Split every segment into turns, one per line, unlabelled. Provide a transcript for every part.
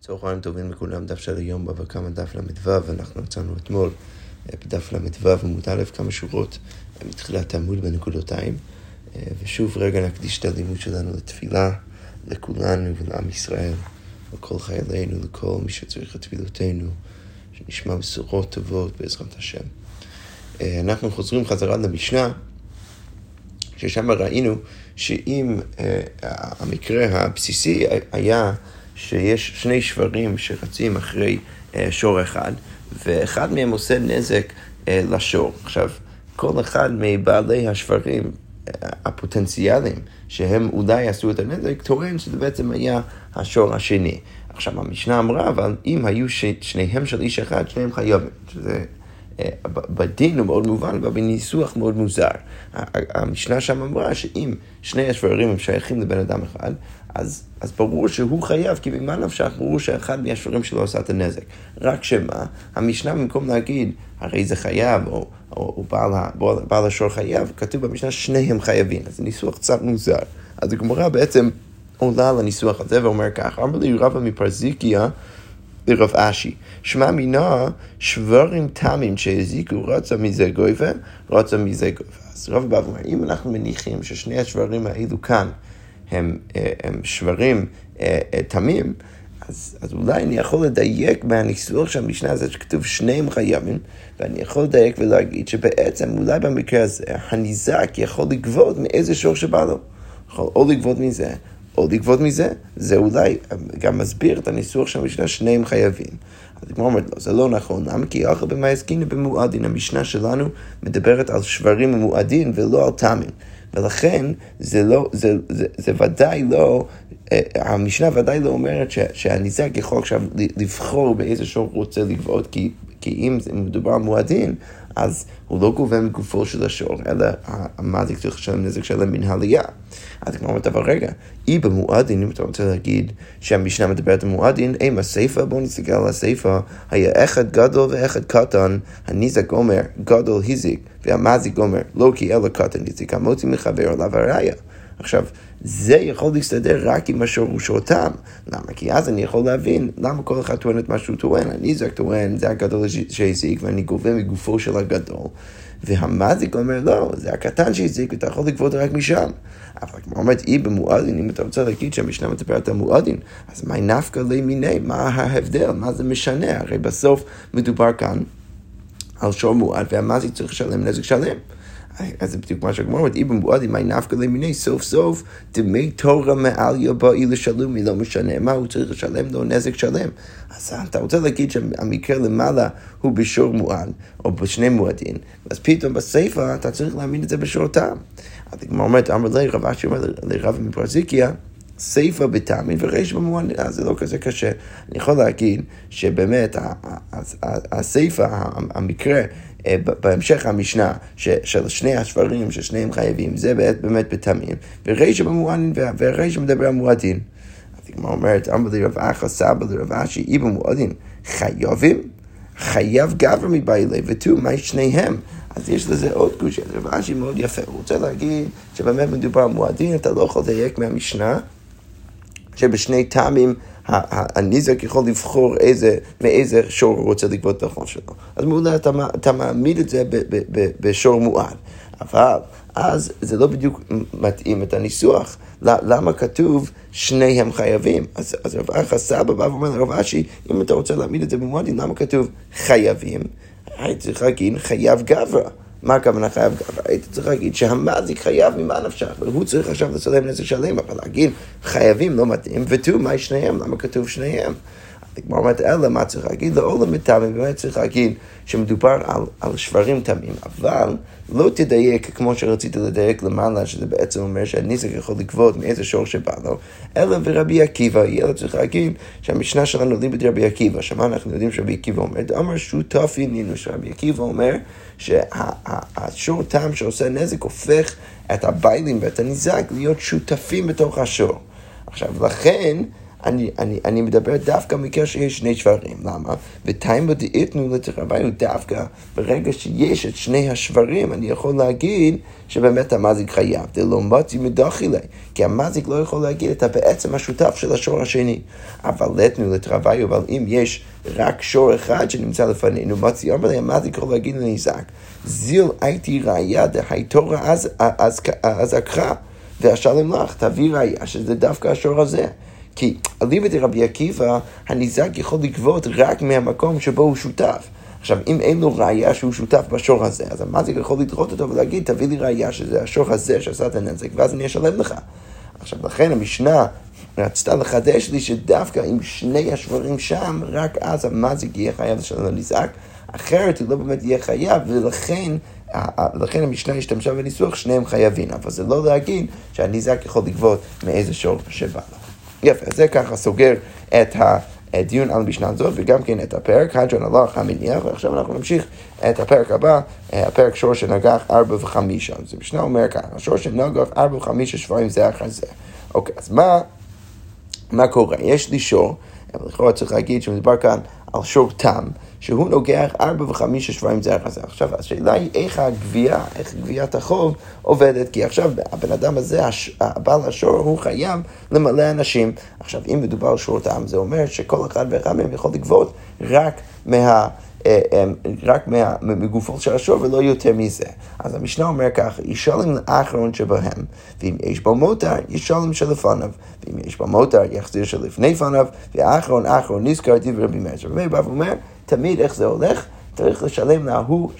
צהריים טובים לכולם, דף של היום בבא קמא דף ל"ו, אנחנו יצאנו אתמול אה, בדף ל"ו עמוד א', כמה שורות אה, מתחילת העמוד בנקודותיים. אה, ושוב רגע נקדיש את הלימוד שלנו לתפילה, לכולנו ולעם ישראל, לכל חיילינו, לכל מי שצריך את תפילותינו, שנשמע בשורות טובות בעזרת השם. אנחנו חוזרים חזרה למשנה, ששם ראינו שאם המקרה הבסיסי היה שיש שני שברים שרצים אחרי אה, שור אחד, ואחד מהם עושה נזק אה, לשור. עכשיו, כל אחד מבעלי השברים אה, הפוטנציאליים שהם אולי עשו את הנזק, טוען שזה בעצם היה השור השני. עכשיו, המשנה אמרה, אבל אם היו ש... שניהם של איש אחד, שניהם חייבים. שזה בדין הוא מאוד מובן, אבל בניסוח מאוד מוזר. המשנה שם אמרה שאם שני השברים הם שייכים לבן אדם אחד, אז, אז ברור שהוא חייב, כי ממה נפשך, ברור שאחד מהשברים שלו עשה את הנזק. רק שמה, המשנה במקום להגיד, הרי זה חייב, או, או, או בעל, בעל השור חייב, כתוב במשנה שניהם חייבים. אז זה ניסוח קצת מוזר. אז הגמרא בעצם עולה על הניסוח הזה ואומר כך, אמר לי רבא מפרזיקיה, לרב אשי. שמע מינה שברים תמים שהזיקו רצה מזה גויבה, רצה מזה גויבה. אז רב בא ואומר, אם אנחנו מניחים ששני השברים האלו כאן הם, אה, הם שברים אה, אה, תמים, אז, אז אולי אני יכול לדייק מהניסוח של המשנה הזאת שכתוב שניהם חייבים, ואני יכול לדייק ולהגיד שבעצם אולי במקרה הזה הניזק יכול לגבות מאיזה שור שבא לו. יכול או לגבות מזה, או לגבות מזה, זה אולי גם מסביר את הניסוח של המשנה, שניהם חייבים. אז הגמרא אומרת, לא, זה לא נכון, למה? כי אחר במאזקינא במועדין, המשנה שלנו מדברת על שברים ומועדין ולא על תמים. ולכן זה, לא, זה, זה, זה ודאי לא, אה, המשנה ודאי לא אומרת ש, שהניזק יכול עכשיו לבחור באיזה שור הוא רוצה לגבות, כי, כי אם מדובר על מועדין, אז הוא לא גובה מגופו של השור, אלא המזיק צריך לשלם נזק שלם מן העלייה. אז כמו אומרת, אבל רגע, אי במועדין, אם אתה רוצה להגיד שהמשנה מדברת על מועדין, אם הסיפה, בואו נסתכל על הסיפה, היה אחד גדול ואחד קטן, הניזק אומר, גדול הזיק, והמזיק אומר, לא כי אלא קטן הזיק, המוציא מחבר עליו הראיה. עכשיו, זה יכול להסתדר רק עם השור הוא שותם. למה? כי אז אני יכול להבין למה כל אחד טוען את מה שהוא טוען. אני זק טוען, זה הגדול שהזיק, ואני גובה מגופו של הגדול. והמזיק אומר, לא, זה הקטן שהזיק, ואתה יכול לגבות רק משם. אבל כמו אומרת, אי במועדין, אם אתה רוצה להגיד שהמשנה מדברת על מועדין, אז מה נפקא מיני? מה ההבדל? מה זה משנה? הרי בסוף מדובר כאן על שור מועד, והמזיק צריך לשלם נזק שלם. אז זה בדיוק מה שהגמור אומרת, איבן בועדי מי נפקא למיני, סוף סוף דמי תורה מעל יבואי לשלומי, לא משנה מה, הוא צריך לשלם לו נזק שלם. אז אתה רוצה להגיד שהמקרה למעלה הוא בשור מועד, או בשני מועדים, אז פתאום בסיפא אתה צריך להאמין את זה בשור טעם. אז הגמור אומרת, אמר לי, רב אשי אומר לרב מפרזיקיה, סיפא בטעמין וריש במובן, אז זה לא כזה קשה. אני יכול להגיד שבאמת הסיפא, המקרה, אה, בהמשך המשנה של שני השברים ששניהם חייבים, זה באמת בטעמין, וריש במובן, וריש מדבר על מועדין. אז הגמרא אומרת, אמר לי רב אחא סבא לרב אשי, אי במועדין חייבים? חייב גבר מבעילי ותו, מה שניהם? אז יש לזה עוד קושי, רב אשי מאוד יפה, הוא רוצה להגיד שבאמת מדובר על מועדין, אתה לא יכול לדייק מהמשנה שבשני טעמים הניזק יכול לבחור איזה, מאיזה שור הוא רוצה לגבות את החוב שלו. אז מעולה, אתה, אתה מעמיד את זה בשור מועד. אבל אז זה לא בדיוק מתאים את הניסוח. למה כתוב שניהם חייבים? אז, אז רב אחא סבא בא ואומר לרב אשי, אם אתה רוצה להעמיד את זה במועדים, למה כתוב חייבים? היית צריך להגיד חייב גברא. מה הכוונה חייב גבר? היית צריך להגיד שהמזיק חייב ממה נפשך, והוא צריך עכשיו לשלם נזק שלם, אבל להגיד חייבים לא מתאים, ותו, מה שניהם? למה כתוב שניהם? הגמרא אומרת, אלא מה צריך להגיד? לעולם מטעמים, באמת צריך להגיד שמדובר על, על שברים תמים, אבל לא תדייק כמו שרצית לדייק למעלה, שזה בעצם אומר שהניסק יכול לגבות מאיזה שור שבא לו, אלא ורבי עקיבא, אלא צריך להגיד שהמשנה שלנו ליבד רבי עקיבא, שמה אנחנו יודעים שרבי עקיבא אומר? אמר שותף עניינו, שרבי עקיבא אומר שהשור טעם שעושה נזק הופך את הביילים ואת הניזק להיות שותפים בתוך השור. עכשיו, לכן, אני, אני, אני מדבר דווקא מקרה שיש שני שברים. למה? ותיימא דאיתנו לתרווינו דווקא ברגע שיש את שני השברים, אני יכול להגיד שבאמת המזיק חייב. דלא מוצי מדחילי, כי המזיק לא יכול להגיד את בעצם השותף של השור השני. אבל לתנו לתרוויו, אבל אם יש רק שור אחד שנמצא לפנינו, מוצי אומר לי, המזיק יכול להגיד לניזק, זיל הייתי ראיה דהייתורה אז אקחה. ואשלם לך, תביא ראיה שזה דווקא השור הזה. כי אליבא דרבי עקיבא, הניזק יכול לגבות רק מהמקום שבו הוא שותף. עכשיו, אם אין לו ראייה שהוא שותף בשור הזה, אז המזיק יכול לדחות אותו ולהגיד, תביא לי ראייה שזה השור הזה שעשה את הנזק, ואז אני אשלם לך. עכשיו, לכן המשנה רצתה לחדש לי שדווקא עם שני השברים שם, רק אז המזיק יהיה חייב לשלם לניזק, אחרת הוא לא באמת יהיה חייב, ולכן לכן המשנה השתמשה בניסוח שניהם חייבים, אבל זה לא להגיד שהניזק יכול לגבות מאיזה שור שבא לו. יפה, זה ככה סוגר את הדיון על המשנה הזאת, וגם כן את הפרק, הדרן הלך המניח, ועכשיו אנחנו נמשיך את הפרק הבא, הפרק שור שנגח ארבע וחמישה. אז המשנה אומר ככה, השור שנגח ארבע וחמישה שבועים זה אחר זה. אוקיי, אז מה, מה קורה? יש לי שור, אבל לכאורה צריך להגיד שמדובר כאן על שור תם. שהוא נוגח ארבע וחמישה שבועים זה אחר זה. עכשיו, השאלה היא איך הגבייה, איך גביית החוב עובדת, כי עכשיו הבן אדם הזה, הבעל השור, הוא חייב למלא אנשים. עכשיו, אם מדובר על שור טעם, זה אומר שכל אחד ואחד מהם יכול לגבות רק מה... אה, אה, רק מגופו של השור ולא יותר מזה. אז המשנה אומר ככה, ישלם לאחרון שבהם, ואם יש בו מותר, ישלם שלפניו, ואם יש בו מותר, יחזיר שלפני פניו, והאחרון, אחרון נזכר דברי רבי מאיר. רבי מאיר אומר, תמיד איך זה הולך, צריך לשלם להוא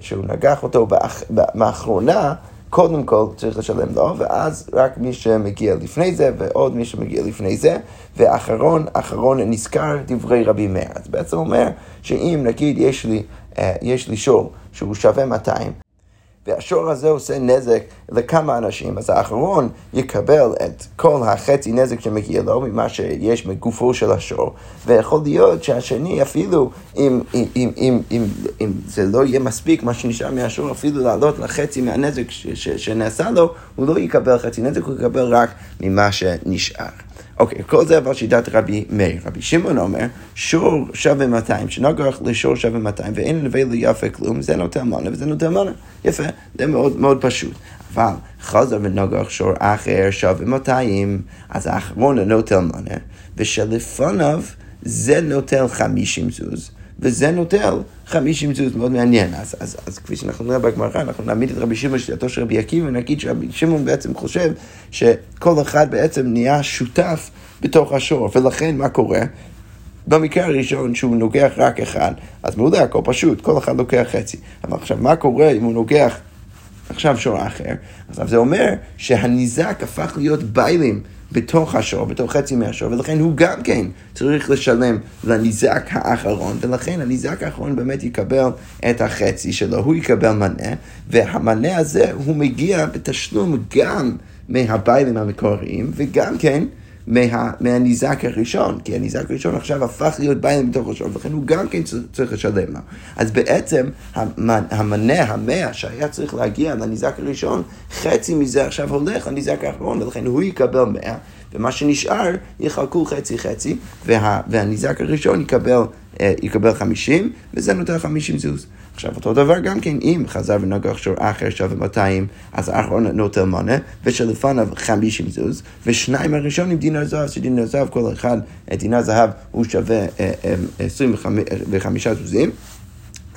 שהוא נגח אותו באח, מאחרונה, קודם כל צריך לשלם לו, ואז רק מי שמגיע לפני זה, ועוד מי שמגיע לפני זה, ואחרון, אחרון נזכר דברי רבי מאיר. אז בעצם אומר שאם נגיד יש לי, אה, יש לי שור שהוא שווה 200, והשור הזה עושה נזק לכמה אנשים, אז האחרון יקבל את כל החצי נזק שמגיע לו ממה שיש מגופו של השור, ויכול להיות שהשני אפילו, אם, אם, אם, אם, אם, אם זה לא יהיה מספיק מה שנשאר מהשור, אפילו לעלות לחצי מהנזק ש, ש, שנעשה לו, הוא לא יקבל חצי נזק, הוא יקבל רק ממה שנשאר. אוקיי, כל זה אבל שיטת רבי מאיר. רבי שמעון אומר, שור שווה 200, שנגח לשור שווה 200, ואין לווה ליפה כלום, זה נותן מנה וזה נותן מנה. יפה, זה מאוד מאוד פשוט. אבל חזר ונגח שור אחר שווה 200, אז האחרון נוטל מנה, ושלפניו זה נוטל 50 זוז. וזה נוטל 50 זוז, מאוד מעניין. אז, אז, אז כפי שאנחנו נראה בגמרא, אנחנו נעמיד את רבי שמעון שיטתו של רבי עקיבא, ונגיד שרבי שמעון בעצם חושב שכל אחד בעצם נהיה שותף בתוך השור, ולכן מה קורה? במקרה הראשון שהוא נוגח רק אחד, אז מעולה, הכל פשוט, כל אחד לוקח חצי. אבל עכשיו, מה קורה אם הוא נוגח עכשיו שור אחר? עכשיו זה אומר שהניזק הפך להיות ביילים. בתוך השור, בתוך חצי מהשור, ולכן הוא גם כן צריך לשלם לניזק האחרון, ולכן הניזק האחרון באמת יקבל את החצי שלו, הוא יקבל מנה, והמנה הזה הוא מגיע בתשלום גם מהביילים המקוריים, וגם כן מה, מהניזק הראשון, כי הניזק הראשון עכשיו הפך להיות ביילים בתוך השור, ולכן הוא גם כן צריך לשלם לו. אז בעצם המנה, המאה שהיה צריך להגיע לניזק הראשון, חצי מזה עכשיו הולך לניזק האחרון, ולכן הוא יקבל מאה. ומה שנשאר יחלקו חצי חצי, וה, והניזק הראשון יקבל, אה, 50, וזה נותן 50 זוז. עכשיו אותו דבר גם כן, אם חזר ונגח שור אחר שווה 200, אז האחרון נוטל מונה, ושלפניו 50 זוז, ושניים הראשונים דינר זהב, שדינר זהב כל אחד, דינר זהב הוא שווה 25 אה, אה, זוזים.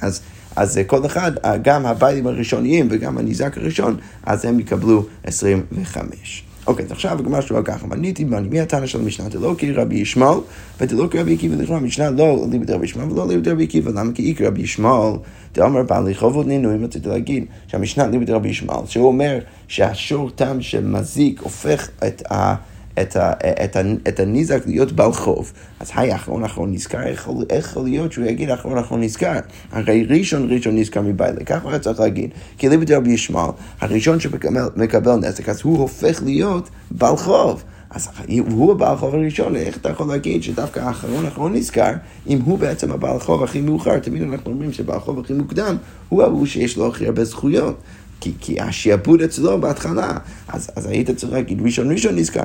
אז אז כל אחד, גם הביילים הראשוניים וגם הניזק הראשון, אז הם יקבלו 25. אוקיי, אז עכשיו הגמרא שלו ככה, מניתי בני, מי הטענה של המשנה? דלא כרבי ישמעאל, ודלא כרבי עקיבא לכאורה, המשנה לא ליבד רבי ישמעאל ולא ליבד רבי עקיבא, למה כי איקרא רבי ישמעאל, דאמר בעלי חובות נינויים, רציתי להגיד שהמשנה ליבד רבי ישמעאל, שהוא אומר שהשור תם שמזיק הופך את ה... את, ה, את, ה, את הניזק להיות בעל חוב. אז היי, אחרון אחרון נזכר, איך יכול להיות שהוא יגיד אחרון אחרון נזכר? הרי ראשון ראשון נזכר מבעלי, ככה הוא צריך להגיד. כי ליבי רבי ישמעאל, הראשון שמקבל נזק, אז הוא הופך להיות בעל חוב. אז הוא הבעל חוב הראשון, איך אתה יכול להגיד שדווקא האחרון האחרון נזכר, אם הוא בעצם הבעל חוב הכי מאוחר, תמיד אנחנו אומרים שבעל חוב הכי מוקדם, הוא ההוא שיש לו הכי הרבה זכויות. כי, כי השעבוד אצלו בהתחלה, אז, אז היית צריך להגיד ראשון ראשון נזכר.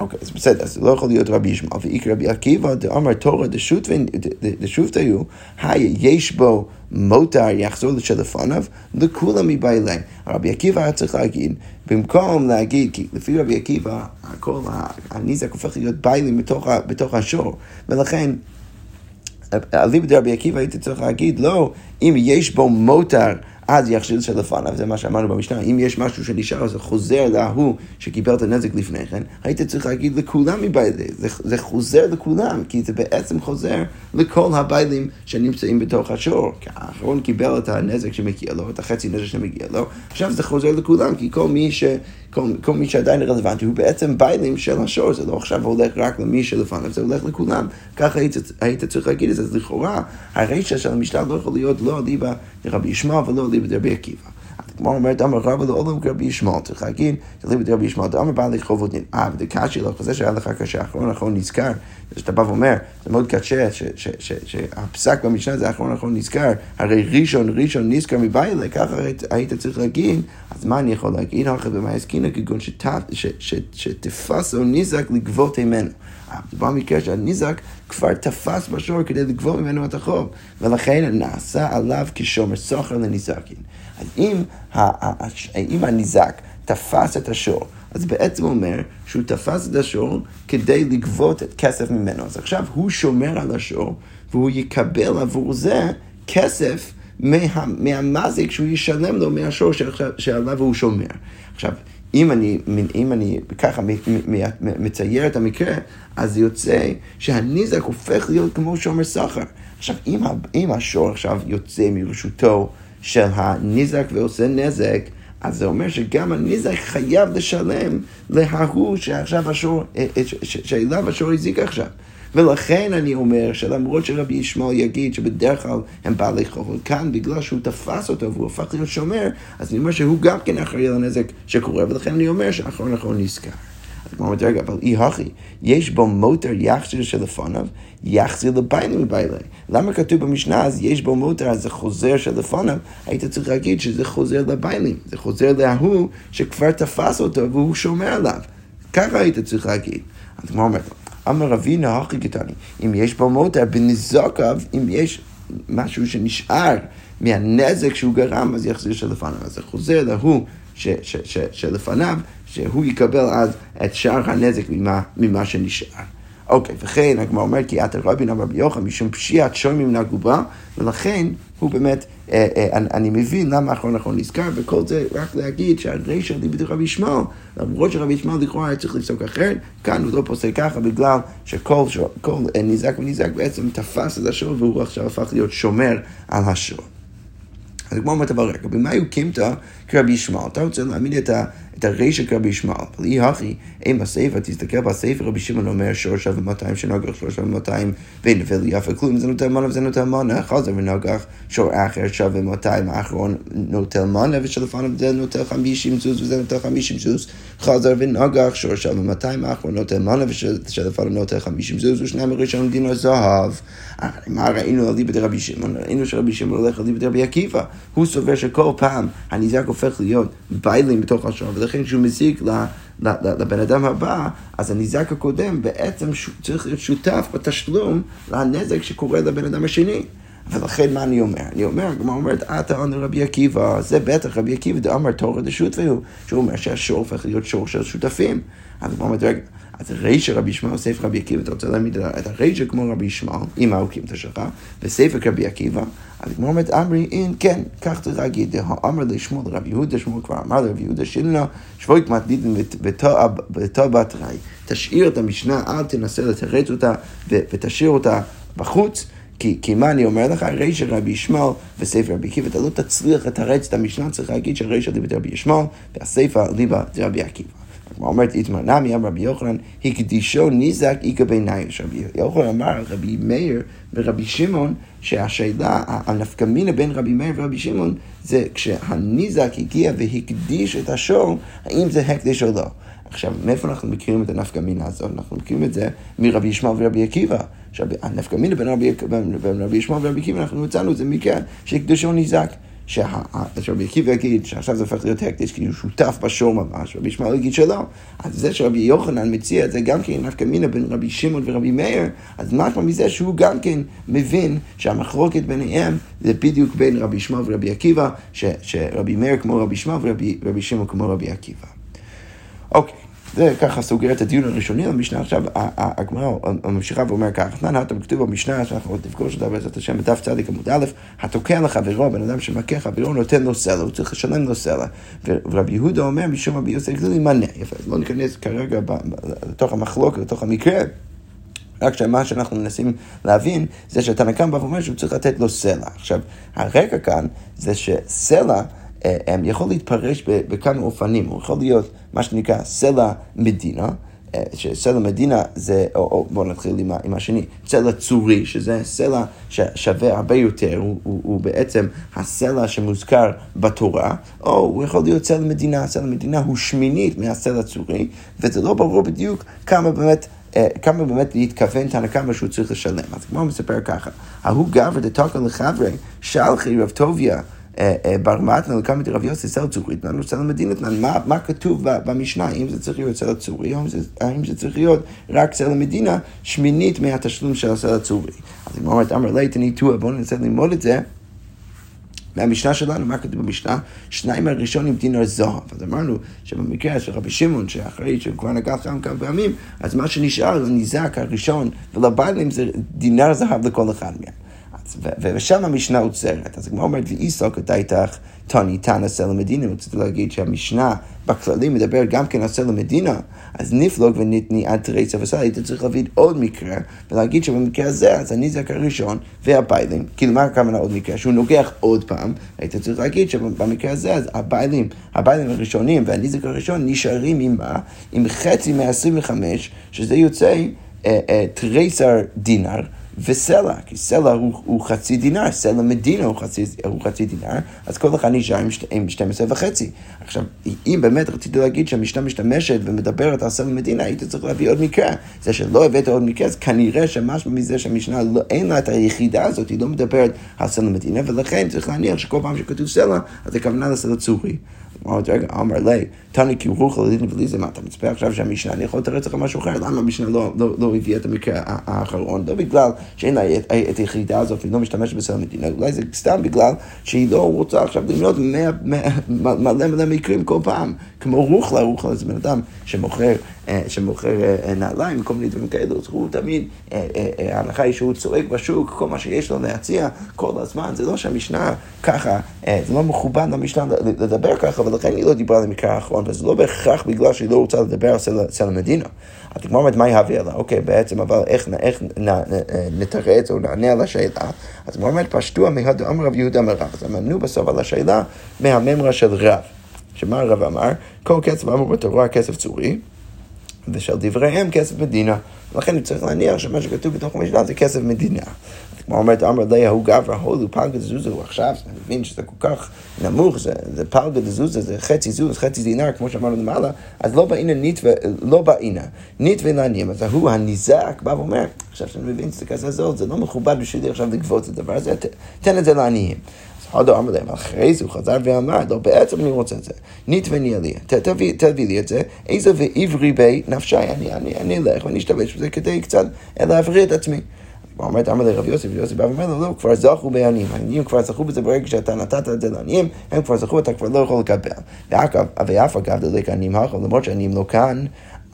אוקיי, אז בסדר, אז זה לא יכול להיות רבי ישמעאל. ואיקרא רבי עקיבא דאמר תורא דשותפיו, היי, יש בו מותר יחזור לשלפניו, לכולם מבעלי. רבי עקיבא היה צריך להגיד, במקום להגיד, כי לפי רבי עקיבא, הכל, הניזק הופך להיות ביילים בתוך, בתוך השור, ולכן... אליבא דרבי עקיבא היית צריך להגיד, לא, אם יש בו מותר אז יכשיל שלפניו, זה מה שאמרנו במשנה, אם יש משהו שנשאר, זה חוזר להוא שקיבל את הנזק לפני כן, היית צריך להגיד לכולם מבית, זה, זה חוזר לכולם, כי זה בעצם חוזר לכל הביילים שנמצאים בתוך השור. כי האחרון קיבל את הנזק שמגיע לו, את החצי נזק שמגיע לו, עכשיו זה חוזר לכולם, כי כל מי ש... כל, כל מי שעדיין רלוונטי הוא בעצם ביילים של השור, זה לא עכשיו הולך רק למי שלפניו, זה הולך לכולם. ככה היית, היית צריך להגיד את זה, אז לכאורה הרשע של המשנה לא יכול להיות לא אליבא דרבי ישמעאל ולא אליבא דרבי עקיבא. כמו אומרת, אמר רבא לעולם כרבי ישמעאל, צריך להגיד, אליבא דרבי ישמעאל, אמר חובות דין, אה, ודקשי לך, זה שהיה לך קשה, אחרון אחרון נזכר, זה שאתה בא ואומר, זה מאוד קשה, שהפסק במשנה זה אחרון אחרון נזכר, הרי ראשון ראשון נזכר מבעילה, ככה היית צריך להגיד, אז מה אני יכול להגיד? אחרי במה עסקינא כגון שתפס או נזק לגבות ממנו. זה בא מקרה שהניזק כבר תפס בשור כדי לגבות ממנו את החוב, ולכן נעשה עליו כשומר סוחר לניזקין. אז אם, אם הניזק תפס את השור, אז בעצם אומר שהוא תפס את השור כדי לגבות את כסף ממנו. אז עכשיו הוא שומר על השור, והוא יקבל עבור זה כסף מה, מהמזיק שהוא ישלם לו מהשור שעליו הוא שומר. עכשיו, אם אני, אם אני ככה מצייר את המקרה, אז יוצא שהניזק הופך להיות כמו שומר סחר. עכשיו, אם, אם השור עכשיו יוצא מרשותו של הניזק ועושה נזק, אז זה אומר שגם הניזק חייב לשלם להוא שעכשיו השור, אה, אה, שאליו השור הזיק עכשיו. ולכן אני אומר שלמרות שרבי ישמעאל יגיד שבדרך כלל הם בעלי חוב, כאן בגלל שהוא תפס אותו והוא הפך להיות שומר, אז אני אומר שהוא גם כן אחראי על הנזק שקורה, ולכן אני אומר שאחרון אחרון נזכר. אז כמו אומרת, רגע, אבל אי הכי, יש בו מוטר יחזיר שלפניו, יחזיר לביילים מביילי. למה כתוב במשנה, אז יש בו מוטר, אז זה חוזר שלפניו, היית צריך להגיד שזה חוזר לביילים, זה חוזר להוא שכבר תפס אותו והוא שומר עליו. ככה היית צריך להגיד. אז כמו אומרת, אמר אבינו הכי קטני, אם יש בו מוטר בנזוקיו, אם יש משהו שנשאר מהנזק שהוא גרם, אז יחזיר שלפניו. אז זה חוזר להוא שלפניו, שהוא יקבל אז את שאר הנזק ממה, ממה שנשאר. אוקיי, וכן הגמרא אומר כי עתר רבין אמר רבי יוחנן משום פשיעת שומים נגובה, ולכן הוא באמת, אה, אה, אני, מבין למה אחרון אחרון נזכר, וכל זה רק להגיד שהרישא ליבד רבי ישמעאל, למרות שרבי ישמעאל לכאורה היה צריך לפסוק אחרת, כאן הוא לא פוסק ככה בגלל שכל אה, ניזק וניזק בעצם תפס את השור והוא עכשיו הפך להיות שומר על השור. אז כמו אומרת אבל רגע, במה הוא קימתא כרבי ישמעאל? אתה רוצה להעמיד את ה... את הרישא כרבי ישמעאל. אבל אי הכי, אם בספר, תסתכל בספר, רבי שמעון אומר שור שווה 200 שנגח, שור שווה 200 ואין נפל יפה כלום, זה נוטל מנה וזה נוטל מנה, חזר ונגח, שור אחר שווה 200, האחרון נוטל מנה, ושלפניו זה נוטל 50 סוס וזה נוטל 50 סוס, חזר ונגח, שור שווה 200, האחרון נוטל מנה ושלפניו נוטל 50 סוס, ושניים הראשון דינו זהב. מה ראינו על ליבד רבי שמעון? ראינו שרבי שמעון הולך על ליבד רבי עקיבא. הוא סובר שכל פעם הניזק הופך להיות ביילים בתוך השור, ולכן כשהוא מזיק לבן אדם הבא, אז הניזק הקודם בעצם צריך להיות שותף בתשלום לנזק שקורה לבן אדם השני. ולכן מה אני אומר? אני אומר, כמו אומרת, אתה עונה רבי עקיבא, זה בטח רבי עקיבא דאמר תורא והוא, שהוא אומר שהשור הופך להיות שור של שותפים. אז כמו אומרת, רגע, אז רישא רבי ישמעאל, ספר רבי עקיבא, אתה רוצה להעמיד את הרישא כמו רבי ישמעאל, עם האוקימתא שלך, וספר רבי עקיבא, אז כמו אומרת אמרי, אין, כן, כך צריך להגיד, האמר לשמואל רבי יהודה, שמואל כבר אמר לרבי יהודה, שילנה, שבוי מתניתן בתא בת ראי. תשאיר את המשנה, אל תנסה לתרץ אותה ותשאיר אותה בחוץ. כי, כי מה אני אומר לך? רישא רבי ישמעאל וספר רבי עקיבא, אתה לא תצליח לתרץ את המשנה, צריך להגיד שהרישא ליבא דרבי ישמעאל והספר ליבא דרבי עקיבא. אומרת, איתמר נמי, אמר רבי יוחנן, הקדישו ניזק איכא בעיניי. רבי יוחנן אמר, רבי מאיר ורבי שמעון, שהשאלה, הנפקמינה בין רבי מאיר ורבי שמעון, זה כשהניזק הגיע והקדיש את השור, האם זה הקדש או לא. עכשיו, מאיפה אנחנו מכירים את הנפקמינה הזאת? אנחנו מכירים את זה מרבי ישמעאל ורבי עקיבא. עכשיו, בין רבי, בין רבי ישמעאל ורבי עקיבא, אנחנו מצאנו את זה מכאן, שהקדשו ניזק. שרבי עקיבא יגיד שעכשיו זה הופך להיות הקדש כי הוא שותף בשור ממש, רבי ישמעאל יגיד שלא. אז זה שרבי יוחנן מציע את זה גם כן נפקא מינה בין רבי שמעון ורבי מאיר, אז משמע מזה שהוא גם כן מבין שהמחלוקת ביניהם זה בדיוק בין רבי ישמעאל ורבי עקיבא, שרבי מאיר כמו רבי ישמעאל ורבי שמעון כמו רבי עקיבא. אוקיי. זה ככה סוגר את הדיון הראשוני למשנה. עכשיו הגמרא ממשיכה ואומר ככה, תנן האטם כתוב במשנה שאנחנו עוד נפגוש אותה בעזרת השם בדף צדיק עמוד א', התוקע לחברו, הבן אדם שמכה חברו נותן לו סלע, הוא צריך לשלם לו סלע. ורבי יהודה אומר משום רבי יוסף גלילי מנה. יפה, אז לא ניכנס כרגע לתוך המחלוקת, לתוך המקרה. רק שמה שאנחנו מנסים להבין זה שהתנא קמא בא ואומר שהוא צריך לתת לו סלע. עכשיו, הרקע כאן זה שסלע יכול להתפרש בכמה אופנים, הוא יכול להיות מה שנקרא סלע מדינה, אה, שסלע מדינה זה, או, או בואו נתחיל עם, עם השני, סלע צורי, שזה סלע ששווה הרבה יותר, הוא, הוא, הוא בעצם הסלע שמוזכר בתורה, או הוא יכול להיות סלע מדינה, סלע מדינה הוא שמינית מהסלע הצורי, וזה לא ברור בדיוק כמה באמת אה, כמה באמת להתכוון תנא קמא שהוא צריך לשלם. אז כמו מספר ככה, ההוא גבר דתקה לחברי, שלחי רב טוביה בר מתנא לקמא דרב יוסי סל צורי, תנן סל מדינתנן, מה, מה כתוב במשנה, האם זה צריך להיות סל הצורי, או האם זה צריך להיות רק סל המדינה, שמינית מהתשלום של הסל הצורי. אז היא אומרת, אמר לי תניתוה, בואו ננסה ללמוד את זה. מהמשנה שלנו, מה כתוב במשנה? שניים מהראשונים דינר זהב. אז אמרנו שבמקרה של רבי שמעון, שאחרי שהוא כבר נגע כמה כמה פעמים, אז מה שנשאר זה ניזק הראשון, ולבעלים זה דינר זהב לכל אחד מהם. ושם המשנה עוצרת. אז הגמרא אומרת, ואיסוק אתה איתך תני תנא סלע מדינה. רציתי להגיד שהמשנה בכללי מדבר גם כן על סלע מדינה, אז נפלוג וניתני עד תרצה וסלע, היית צריך להביא עוד מקרה, ולהגיד שבמקרה הזה, אז הנזק הראשון והביילים, כאילו מה הכוונה עוד מקרה? שהוא נוגח עוד פעם, היית צריך להגיד שבמקרה הזה, אז הביילים, הביילים הראשונים והנזק הראשון נשארים עם מה? עם חצי מה-25, שזה יוצא אה, אה, תריסר דינר. וסלע, כי סלע הוא, הוא חצי דינר, סלע מדינה הוא חצי, הוא חצי דינר, אז כל אחד נשאר עם, עם 12 וחצי. עכשיו, אם באמת רציתי להגיד שהמשנה משתמשת ומדברת על סלע מדינה, היית צריך להביא עוד מקרה. זה שלא הבאת עוד מקרה, אז כנראה שמשהו מזה שהמשנה לא, אין לה את היחידה הזאת, היא לא מדברת על סלע מדינה, ולכן צריך להניח שכל פעם שכתוב סלע, אז זה כוונה לסלע צורי. אמרתי, רגע, אמר לי, תני כי רוחו לדיני וליזה, מה אתה מצפה עכשיו שהמשנה, אני יכול לתרץ לך משהו אחר, למה המשנה לא, לא, לא הביאה את המקרה האחרון? לא בגלל שאין לה את, היחידה הזאת והיא לא משתמשת בסל המדינה, אולי זה סתם בגלל שהיא לא רוצה עכשיו למנות מלא מלא מקרים כל פעם, כמו רוחלה, רוחלה זה בן אדם שמוכר, אה, שמוכר אה, נעליים, כל מיני דברים כאלו, אז הוא תמיד, אה, ההנחה היא שהוא צועק בשוק, כל מה שיש לו להציע כל הזמן, זה לא שהמשנה ככה, זה לא מכובד למשנה לדבר ככה, ולכן היא לא דיברה על המקרה האחרון, וזה לא בהכרח בגלל שהיא לא רוצה לדבר על סל המדינה. אז הגמרא אומרת, מה יהווה לה? אוקיי, בעצם, אבל איך, איך נתרץ או נענה על השאלה? אז הגמרא אומרת, פשטו מהדו אמר רב יהודה אמר רב. אז אמרנו בסוף על השאלה מהממרה של רב. שמה הרב אמר? כל כסף אמור בתורה כסף צורי, ושל דבריהם כסף מדינה. ולכן צריך להניח שמה שכתוב בתוך המשנה זה כסף מדינה. כמו אומרת, אמר לי ההוא גברא הולו פלגה דזוזה, הוא עכשיו, מבין שזה כל כך נמוך, זה, פלגה דזוזה, זה חצי זוז, חצי דינר, כמו שאמרנו למעלה, אז לא באינה ניטווה, לא באינה, ניטווה לעניים, אז ההוא הניזק בא ואומר, עכשיו שאני מבין שזה כזה זול, זה לא מכובד בשבילי עכשיו לגבות את הדבר הזה, תן את זה לעניים. הודו אמר להם, אחרי זה הוא חזר ואמר, לא, בעצם אני רוצה את זה. ניתווני לי, תביא לי את זה, איזה ועברי בי נפשי, אני אלך ואני אשתמש בזה כדי קצת להבריא את עצמי. אומרת, אמר לרב יוסף, יוסף בא ואומר לו, לא, כבר זכו בעניים, העניים כבר זכו בזה ברגע שאתה נתת את זה לעניים, הם כבר זכו, אתה כבר לא יכול לקבל. ואף אגב דלק עניים האכל, למרות שעניים לא כאן,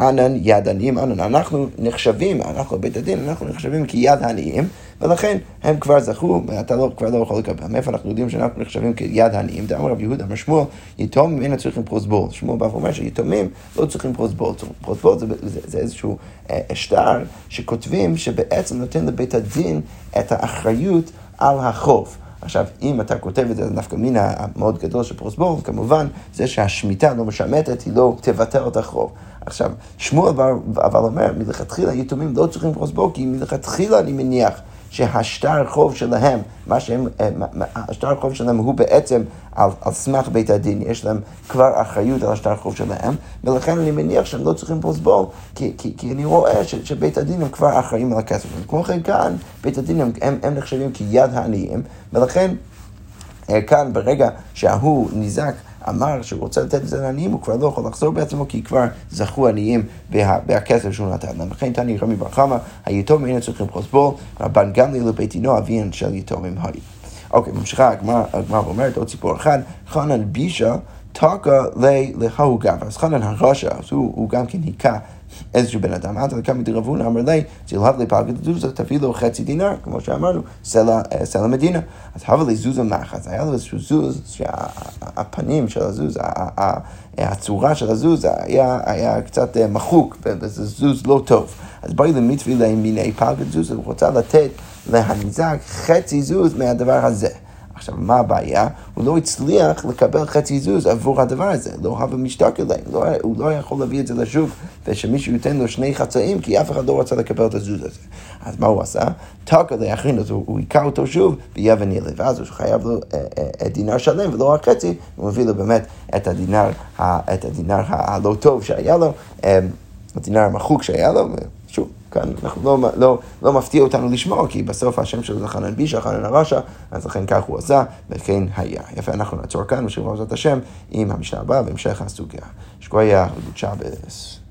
ענן יד עניים ענן. אנחנו נחשבים, אנחנו בית הדין, אנחנו נחשבים כיד עניים, ולכן הם כבר זכו, ואתה לא, כבר לא יכול לקבל. מאיפה אנחנו יודעים שאנחנו נחשבים כיד עניים? דאמר רב יהודה, אמר שמואל, יתום ממנו צריכים פרוסבול. שמואל בא ואומר שיתומים לא צריכים פרוסבול. פרוסבול זה, זה, זה איזשהו אה, שטר שכותבים שבעצם נותן לבית הדין את האחריות על החוב. עכשיו, אם אתה כותב את זה, נפקא מינה המאוד גדול של פרוסבול, כמובן, זה שהשמיטה לא משמטת, היא לא תבטל את החוב. עכשיו, שמואל אבל אומר, מלכתחילה יתומים לא צריכים פרוסבול, כי מלכתחילה אני מניח שהשטר חוב שלהם, מה שהם, אה, השטר חוב שלהם הוא בעצם על, על סמך בית הדין, יש להם כבר אחריות על השטר חוב שלהם, ולכן אני מניח שהם לא צריכים פרוסבול, כי, כי, כי אני רואה ש, שבית הדין הם כבר אחראים על הכסף. כמו כן כאן, בית הדין הם, הם, הם נחשבים כיד העניים, ולכן כאן ברגע שההוא ניזק אמר שהוא רוצה לתת את זה לעניים, הוא כבר לא יכול לחזור בעצמו, כי כבר זכו עניים בכסף שהוא נתן להם. לכן תני רמי בר חמא, היתום אינו צריכים חוסבול, רבן גמלי לבית דינו אביהן של יתומים היו. אוקיי, ממשיכה הגמרא ואומרת עוד סיפור אחד, חנן בישה תקה להוא גבר. אז חנן הרשע, אז הוא גם כן היכה איזשהו בן אדם, עד לכמה דרבונה אמר לי, צילהב לי פלגת זוזה, תביא לו חצי דינר, כמו שאמרנו, סלע מדינה. אז הבה לי זוזה מחץ, היה לו איזשהו זוז, שהפנים של הזוז, הצורה של הזוז היה, קצת מחוק, וזה זוז לא טוב. אז באי למצווי להם מיני פלגת זוזה, הוא רוצה לתת להניזק חצי זוז מהדבר הזה. עכשיו, מה הבעיה? הוא לא הצליח לקבל חצי זוז עבור הדבר הזה, לא הווה משתק אליהם, לא, הוא לא יכול להביא את זה לשוק, ושמישהו ייתן לו שני חצאים, כי אף אחד לא רצה לקבל את הזוז הזה. אז מה הוא עשה? תקע לאחרין, אז הוא היכה אותו שוב ביבן ילה, ואז הוא חייב לו אה, אה, דינר שלם ולא רק חצי, הוא מביא לו באמת את הדינר, את הדינר הלא טוב שהיה לו, אה, הדינר המחוק שהיה לו. כאן אנחנו לא, לא, לא מפתיע אותנו לשמוע, כי בסוף השם שלו זה חנן בישה, חנן הרשע, אז לכן כך הוא עשה, וכן היה. יפה, אנחנו נעצור כאן, ושוב בעזרת השם, עם המשנה הבאה, בהמשך הסוגיה. שקויה, וגוד שבס.